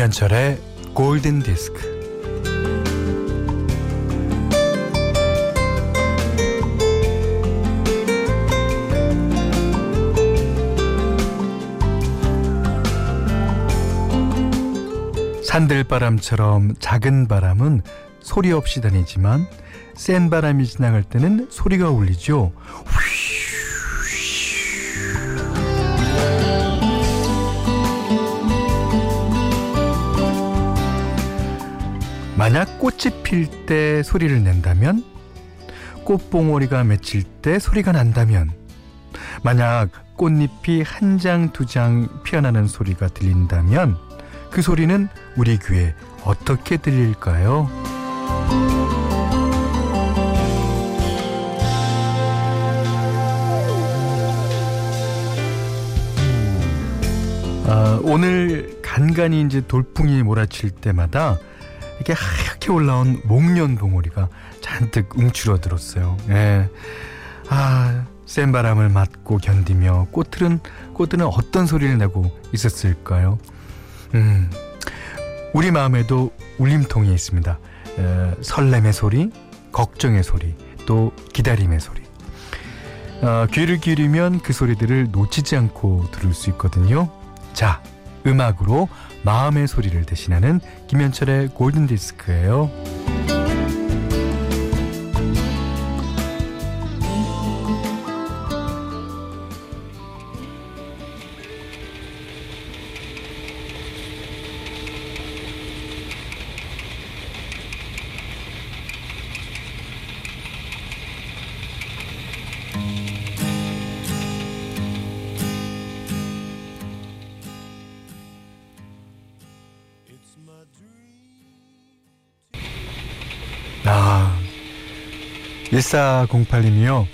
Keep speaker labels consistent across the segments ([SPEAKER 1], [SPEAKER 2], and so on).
[SPEAKER 1] 김현철의 골든 디스크. 산들바람처럼 작은 바람은 소리 없이 다니지만 센 바람이 지나갈 때는 소리가 울리죠. 만약 꽃이 필 때 소리를 낸다면 꽃봉오리가 맺힐 때 소리가 난다면 만약 꽃잎이 한 장두장 피어나는 소리가 들린다면 그 소리는 우리 귀에 어떻게 들릴까요? 아, 오늘 간간히 이제 돌풍이 몰아칠 때마다 이렇게 하얗게 올라온 목련 봉오리가 잔뜩 움츠러들었어요. 예. 아, 센 바람을 맞고 견디며 꽃들은 꽃들은 어떤 소리를 내고 있었을까요? 음, 우리 마음에도 울림통이 있습니다. 에, 설렘의 소리, 걱정의 소리, 또 기다림의 소리. 어, 귀를 기울이면 그 소리들을 놓치지 않고 들을 수 있거든요. 자, 음악으로 마음의 소리를 대신하는 김현철의 골든 디스크예요. 1408님이요.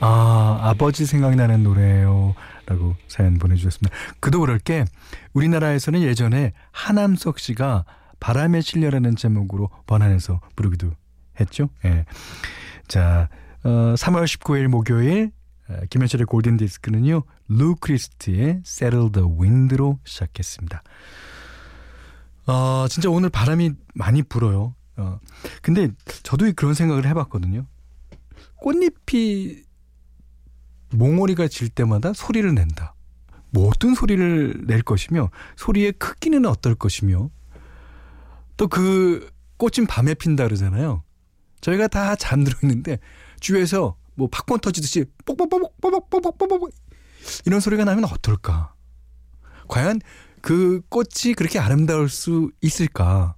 [SPEAKER 1] 아, 아버지 생각나는 노래예요. 라고 사연 보내주셨습니다. 그도 그럴 게 우리나라에서는 예전에 하남석 씨가 바람의 실려라는 제목으로 번안해서 부르기도 했죠. 예. 자, 어, 3월 19일 목요일 어, 김현철의 골든 디스크는요. 루 크리스트의 Settle the Wind로 시작했습니다. 어, 진짜 오늘 바람이 많이 불어요. 어, 근데 저도 그런 생각을 해봤거든요. 꽃잎이 몽오리가 질 때마다 소리를 낸다. 뭐 어떤 소리를 낼 것이며 소리의 크기는 어떨 것이며 또 그 꽃은 밤에 핀다 그러잖아요. 저희가 다 잠들어 있는데 주위에서 뭐 팝콘 터지듯이 뽁뽁뽁뽁뽁뽁뽁뽁 이런 소리가 나면 어떨까? 과연 그 꽃이 그렇게 아름다울 수 있을까?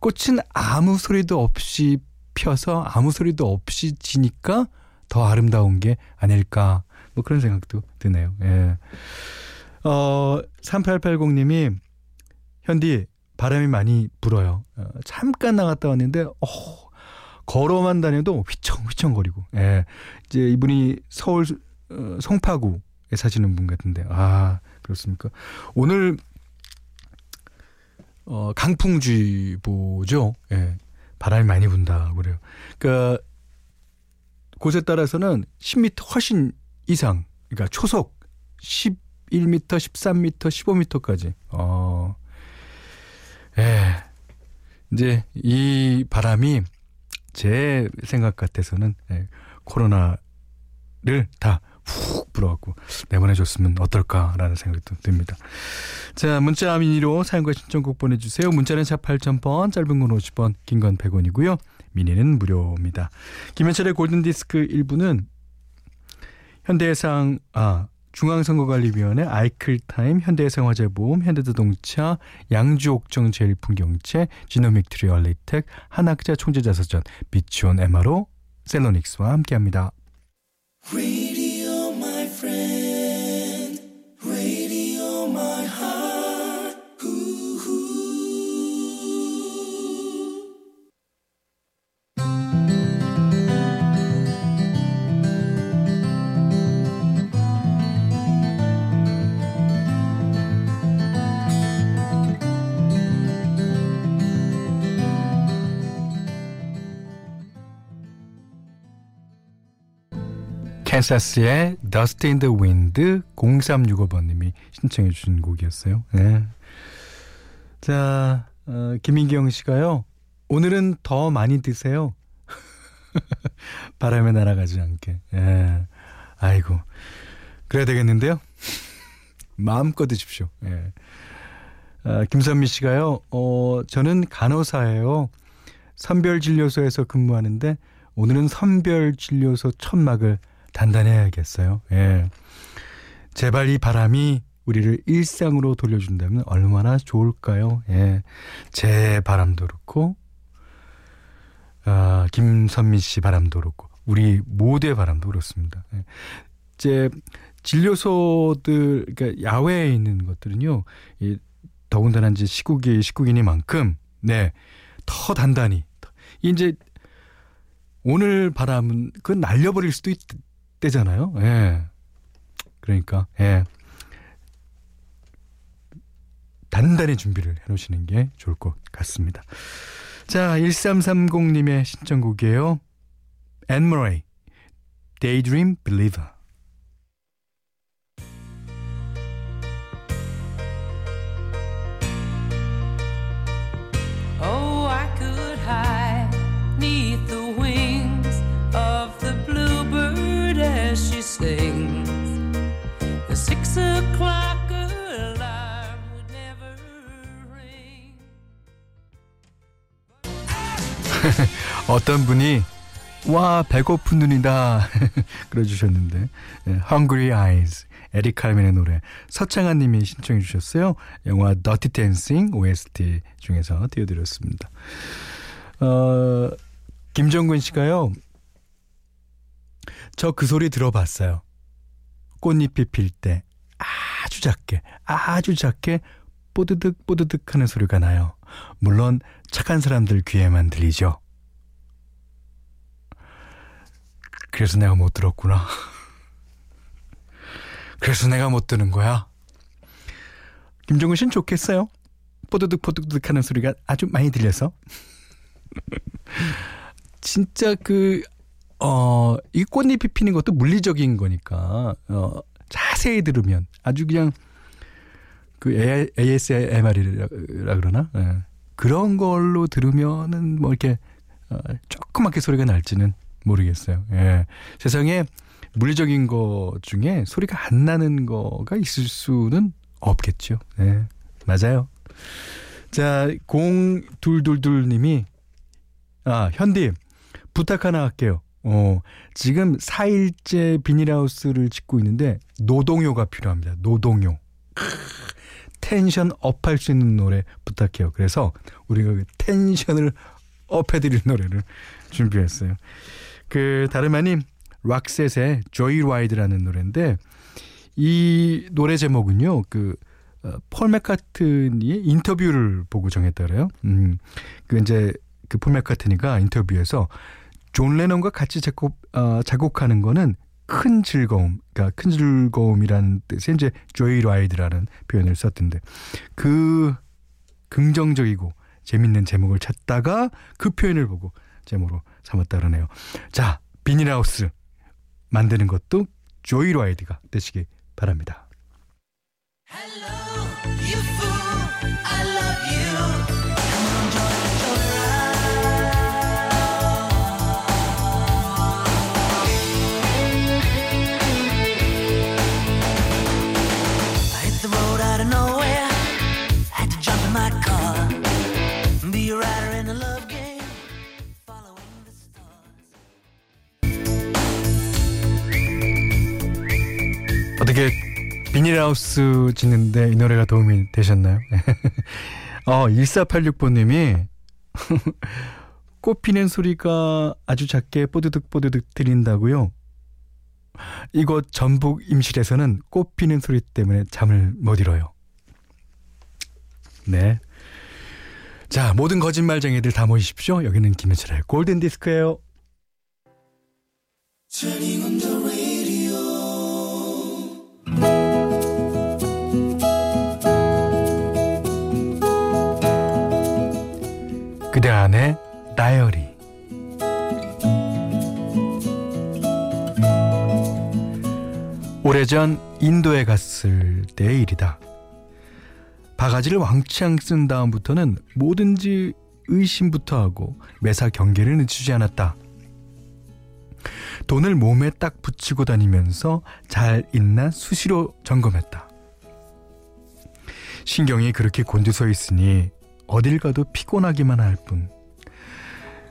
[SPEAKER 1] 꽃은 아무 소리도 없이 펴서 아무 소리도 없이 지니까 더 아름다운 게 아닐까. 뭐 그런 생각도 드네요. 예. 어, 3880님이 현디 바람이 많이 불어요. 어, 잠깐 나갔다 왔는데 어, 걸어만 다녀도 휘청휘청거리고. 예. 이제 이분이 서울 어, 성파구에 사시는 분 같은데. 아, 그렇습니까? 오늘 어, 강풍주의보죠. 예. 바람이 많이 분다 그래요. 그러니까 곳에 따라서는 10m 훨씬 이상, 그러니까 초속 11m, 13m, 15m까지. 어. 예. 이제 이 바람이 제 생각 같아서는 예, 코로나를 다 훅 불어갖고 내보내줬으면 어떨까라는 생각도 듭니다. 자, 문자 미니로 사연과 신청곡 보내주세요. 문자는 샵 8000번, 짧은 건 50원, 긴 건 100원이고요. 미니는 무료입니다. 김현철의 골든디스크 1부는 현대해상, 아, 중앙선거관리위원회 아이클타임, 현대해상화재보험, 현대자동차, 양주옥정 제일풍경채, 지노믹 트리얼리텍, 한학자 총재자서전, 비치온 MRO, 셀로닉스와 함께합니다. 캔사스의 Dust in the Wind 0365번님이 신청해 주신 곡이었어요. 네. 자, 어, 김인경 씨가요. 오늘은 더 많이 드세요. 바람에 날아가지 않게. 예. 아이고. 그래야 되겠는데요? 마음껏 드십시오. 예. 아, 김선미 씨가요, 어, 저는 간호사예요. 선별진료소에서 근무하는데 오늘은 선별진료소 천막을 단단해야겠어요. 예. 제발 이 바람이 우리를 일상으로 돌려준다면 얼마나 좋을까요? 예. 제 바람도 그렇고, 아, 김선미 씨 바람도 그렇고, 우리 모두의 바람도 그렇습니다. 예. 이제 진료소들, 그러니까 야외에 있는 것들은요, 이 더군다나 이제 시국이 시국이니만큼, 네, 더 단단히. 이제 오늘 바람은 그건 날려버릴 수도 있 대잖아요. 예. 그러니까, 예. 단단히 준비를 해 놓으시는 게 좋을 것 같습니다. 자, 1330님의 신청곡이에요. 앤머레이, Daydream Believer. 어떤 분이 와 배고픈 눈이다. 그러주셨는데 예, Hungry Eyes 에릭 칼멘의 노래. 서창한 님이 신청해 주셨어요. 영화 Dirty Dancing OST 중에서 띄워드렸습니다. 어, 김정근 씨가요. 저 그 소리 들어봤어요. 꽃잎이 필 때 아주 작게 아주 작게 뽀드득 뽀드득 하는 소리가 나요. 물론 착한 사람들 귀에만 들리죠 그래서 내가 못 들었구나. 그래서 내가 못 드는 거야. 김종근 씨는 좋겠어요. 뽀드득 뽀드득 하는 소리가 아주 많이 들려서. 진짜 그, 어, 이 꽃잎이 피는 것도 물리적인 거니까, 어, 자세히 들으면 아주 그냥 그 ASMR이라 그러나? 예. 그런 걸로 들으면은 뭐 이렇게 어, 조그맣게 소리가 날지는 모르겠어요. 예. 세상에 물리적인 것 중에 소리가 안 나는 거가 있을 수는 없겠죠. 예. 맞아요. 자, 0222님이, 아, 현디, 부탁 하나 할게요. 어, 지금 4일째 비닐하우스를 짓고 있는데, 노동요가 필요합니다. 노동요. tension up할 수 있는 노래 부탁해요. 그래서 우리가 그 tension을 up해드릴 노래를 준비했어요. 그 다름 아닌 Roxette의 Joyride라는 노래인데 이 노래 제목은요. 그 폴 매카트니의 인터뷰를 보고 정했다 그래요. 음. 그 이제 그 폴 매카트니가 인터뷰에서 존 레논과 같이 작곡 어, 작곡하는 거는 큰 즐거움, 그러니까 큰 즐거움이라는 뜻의 이제 joyride라는 표현을 썼던데 그 긍정적이고 재밌는 제목을 찾다가 그 표현을 보고 제목으로 삼았다 그러네요. 자, 비닐하우스 만드는 것도 조이 라이드가 되시기 바랍니다.
[SPEAKER 2] Hello,
[SPEAKER 1] 비닐하우스 짓는데 이 노래가 도움이 되셨나요? 어, 1486번님이 꽃 피는 소리가 아주 작게 뽀드득 뽀드득 들린다고요? 이곳 전북 임실에서는 꽃 피는 소리 때문에 잠을 못 이뤄요. 네. 자, 모든 거짓말쟁이들 다 모이십시오. 여기는 김현철의 골든 디스크예요. 그대 안에 다이어리 오래전 인도에 갔을 때의 일이다. 바가지를 왕창 쓴 다음부터는 뭐든지 의심부터 하고 매사 경계를 늦추지 않았다. 돈을 몸에 딱 붙이고 다니면서 잘 있나 수시로 점검했다. 신경이 그렇게 곤두서 있으니 어딜 가도 피곤하기만 할 뿐.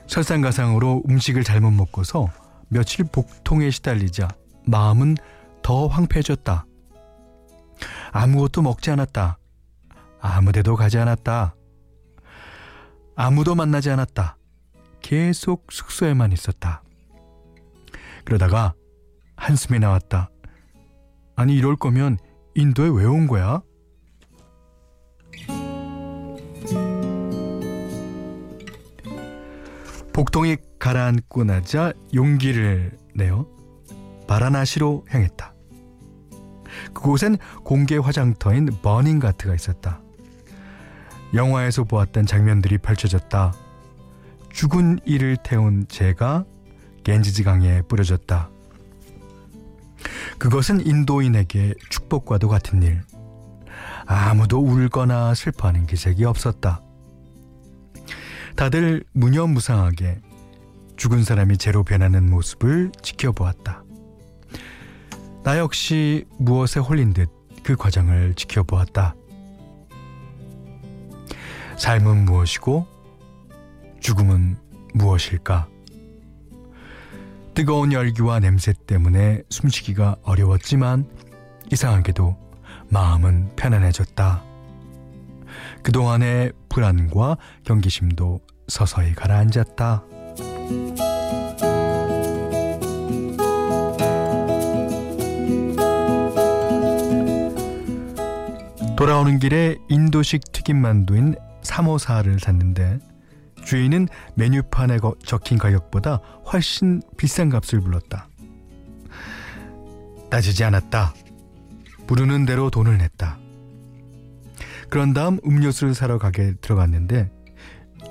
[SPEAKER 1] 설상가상으로 음식을 잘못 먹고서 며칠 복통에 시달리자 마음은 더 황폐해졌다. 아무것도 먹지 않았다. 아무데도 가지 않았다. 아무도 만나지 않았다. 계속 숙소에만 있었다. 그러다가 한숨이 나왔다. 아니 이럴 거면 인도에 왜 온 거야? 복통이 가라앉고 나자 용기를 내어 바라나시로 향했다. 그곳엔 공개 화장터인 버닝가트가 있었다. 영화에서 보았던 장면들이 펼쳐졌다. 죽은 이를 태운 재가 겐지지강에 뿌려졌다. 그것은 인도인에게 축복과도 같은 일. 아무도 울거나 슬퍼하는 기색이 없었다. 다들 무념무상하게 죽은 사람이 재로 변하는 모습을 지켜보았다. 나 역시 무엇에 홀린 듯 그 과정을 지켜보았다. 삶은 무엇이고 죽음은 무엇일까? 뜨거운 열기와 냄새 때문에 숨쉬기가 어려웠지만 이상하게도 마음은 편안해졌다. 그동안의 불안과 경계심도 서서히 가라앉았다. 돌아오는 길에 인도식 튀김만두인 3호사를 샀는데 주인은 메뉴판에 적힌 가격보다 훨씬 비싼 값을 불렀다. 따지지 않았다. 부르는 대로 돈을 냈다. 그런 다음 음료수를 사러 가게 들어갔는데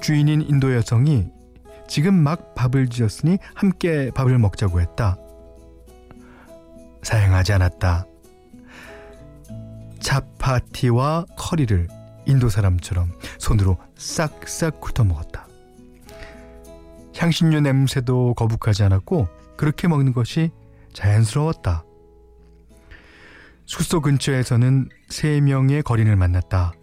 [SPEAKER 1] 주인인 인도 여성이 지금 막 밥을 지었으니 함께 밥을 먹자고 했다. 사양하지 않았다. 차파티와 커리를 인도 사람처럼 손으로 싹싹 훑어 먹었다. 향신료 냄새도 거북하지 않았고 그렇게 먹는 것이 자연스러웠다. 숙소 근처에서는 세 명의 거린을 만났다.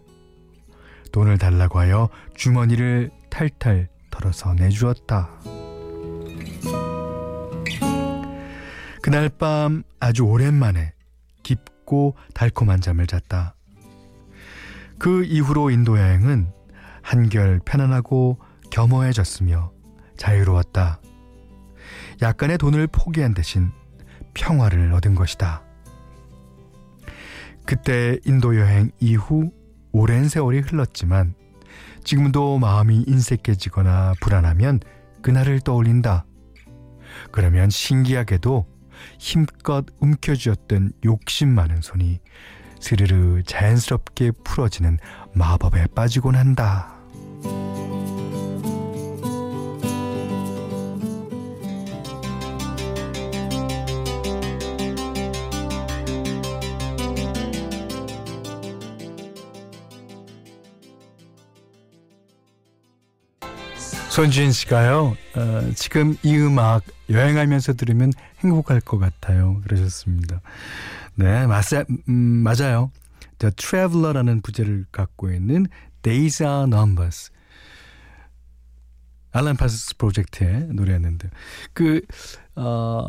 [SPEAKER 1] 돈을 달라고 하여 주머니를 탈탈 털어서 내주었다. 그날 밤 아주 오랜만에 깊고 달콤한 잠을 잤다. 그 이후로 인도 여행은 한결 편안하고 겸허해졌으며 자유로웠다. 약간의 돈을 포기한 대신 평화를 얻은 것이다. 그때 인도 여행 이후 오랜 세월이 흘렀지만 지금도 마음이 인색해지거나 불안하면 그날을 떠올린다. 그러면 신기하게도 힘껏 움켜쥐었던 욕심 많은 손이 스르르 자연스럽게 풀어지는 마법에 빠지곤 한다. 손주인 씨가요, 어, 지금 이 음악 여행하면서 들으면 행복할 것 같아요. 그러셨습니다. 네, 맞아, 음, 맞아요. The Traveler라는 부제를 갖고 있는 Days Are Numbers. 알란 파스 프로젝트의 노래였는데, 그, 어,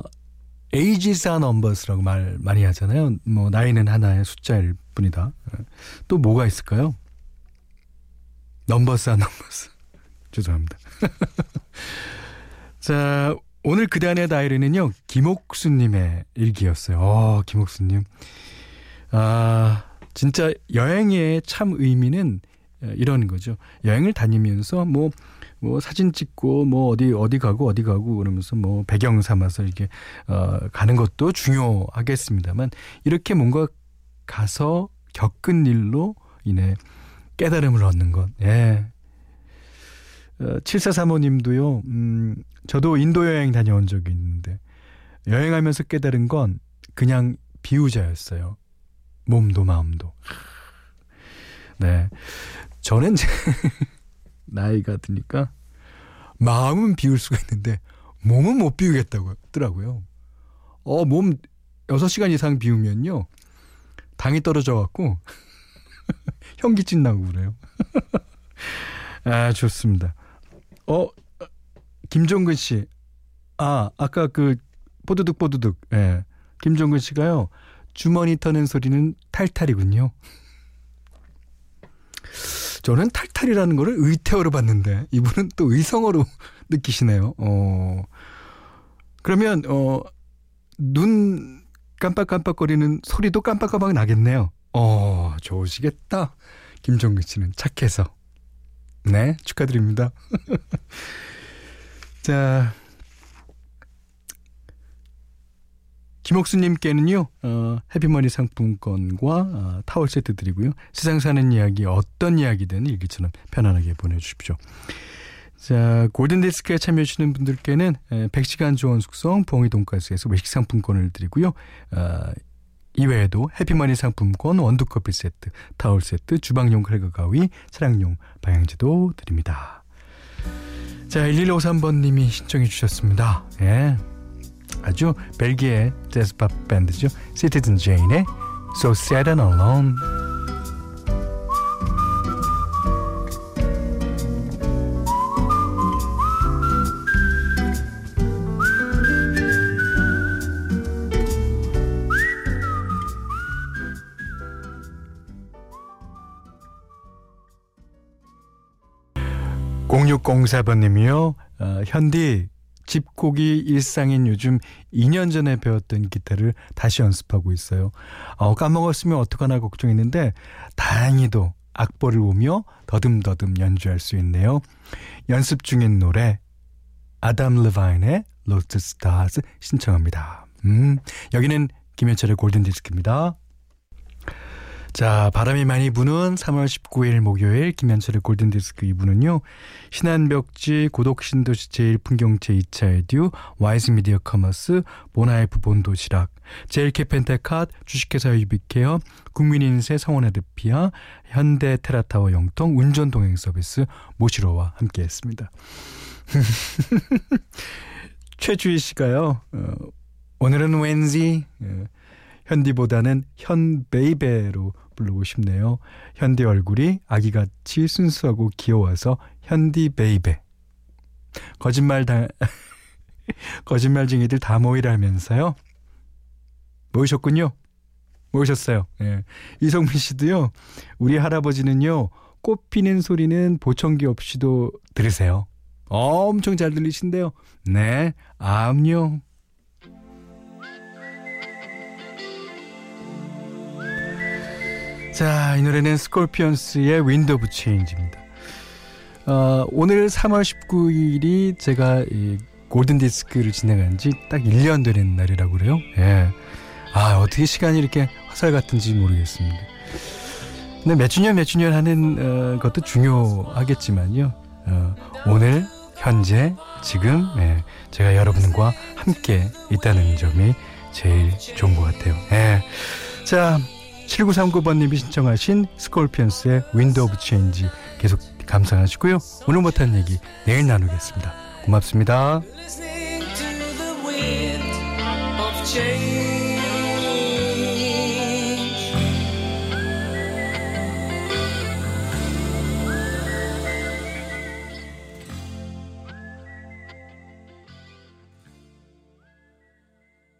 [SPEAKER 1] Ages are numbers라고 말 많이 하잖아요. 뭐, 나이는 하나의 숫자일 뿐이다. 또 뭐가 있을까요? Numbers are numbers. 죄송합니다. 자, 오늘 그단의 다이리는요, 김옥수님의 일기였어요. 어, 김옥수님. 아, 진짜 여행의 참 의미는 이런 거죠. 여행을 다니면서 뭐, 뭐 사진 찍고 뭐 어디 어디 가고 어디 가고 그러면서 뭐 배경 삼아서 이렇게 어 가는 것도 중요하겠습니다만 이렇게 뭔가 가서 겪은 일로 인해 깨달음을 얻는 것. 예. 어, 7435님도요, 음, 저도 인도 여행 다녀온 적이 있는데, 여행하면서 깨달은 건 그냥 비우자였어요. 몸도 마음도. 네. 저는 이제 나이가 드니까 마음은 비울 수가 있는데 몸은 못 비우겠다고 하더라고요. 어, 몸 6시간 이상 비우면요. 당이 떨어져 갖고 현기증 나고 그래요. 아, 좋습니다. 어, 김종근 씨. 아, 아까 그 뽀드득 뽀드득. 예. 김종근 씨가요. 주머니 터는 소리는 탈탈이군요. 저는 탈탈이라는 거를 의태어로 봤는데 이분은 또 의성어로 느끼시네요. 어. 그러면 어 눈 깜빡깜빡거리는 소리도 깜빡깜빡 나겠네요. 어, 좋으시겠다. 김종근 씨는 착해서. 네, 축하드립니다. 자, 김옥수님께는요, 어, 해피머니 상품권과 어, 타월 세트 드리고요. 세상 사는 이야기, 어떤 이야기든 일기처럼 편안하게 보내주십시오. 자, 골든디스크에 참여해주시는 분들께는 100시간 조원 숙성 봉이 돈가스에서 외식 상품권을 드리고요. 어, 이외에도 해피머니 상품권, 원두커피 세트, 타월 세트, 주방용 칼과 가위, 차량용 방향제도 드립니다. 자, 1153번님이 신청해 주셨습니다. 예. 아주 벨기에 재즈팝 밴드죠. 시티즌 제인의 So Sad and Alone. 공육공사번님이요. 어, 현디 집콕이 일상인 요즘 2년 전에 배웠던 기타를 다시 연습하고 있어요. 어, 까먹었으면 어떡하나 걱정했는데 다행히도 악보를 보며 더듬더듬 연주할 수 있네요. 연습 중인 노래 아담 르바인의 Lost Stars 신청합니다. 음, 여기는 김현철의 골든디스크입니다. 자, 바람이 많이 부는 3월 19일 목요일 김현철의 골든디스크 2부는요. 신한벽지, 고독신도시 제1풍경제 2차 에듀, 와이즈 미디어 커머스, 모나이프 본도시락, 제일캐 펜테캇, 주식회사 유비케어, 국민인세 성원에드피아, 현대 테라타워 영통, 운전동행 서비스, 모시로와 함께했습니다. 최주희 씨가요. 어, 오늘은 왠지 어, 현디보다는 현베이베로 부르고 싶네요. 현디 얼굴이 아기같이 순수하고 귀여워서 현디 baby. 거짓말 다 거짓말쟁이들 다 모이라면서요. 모이셨군요. 모이셨어요. 예. 이성민 씨도요. 우리 할아버지는요. 꽃 피는 소리는 보청기 없이도 들으세요. 어, 엄청 잘 들리신데요. 네. 암요. 자, 이 노래는 Scorpions의 Wind of Change입니다. 어, 오늘 3월 19일이 제가 이 골든 디스크를 진행한 지 딱 1년 되는 날이라고 그래요. 예. 아, 어떻게 시간이 이렇게 화살 같은지 모르겠습니다. 근데 몇 주년 몇 주년 하는 어, 것도 중요하겠지만요. 어, 오늘 현재 지금 예, 제가 여러분과 함께 있다는 점이 제일 좋은 것 같아요. 예. 자, 7939번님이 신청하신 Scorpions의 Wind of Change 계속 감상하시고요. 오늘 못한 얘기 내일 나누겠습니다. 고맙습니다.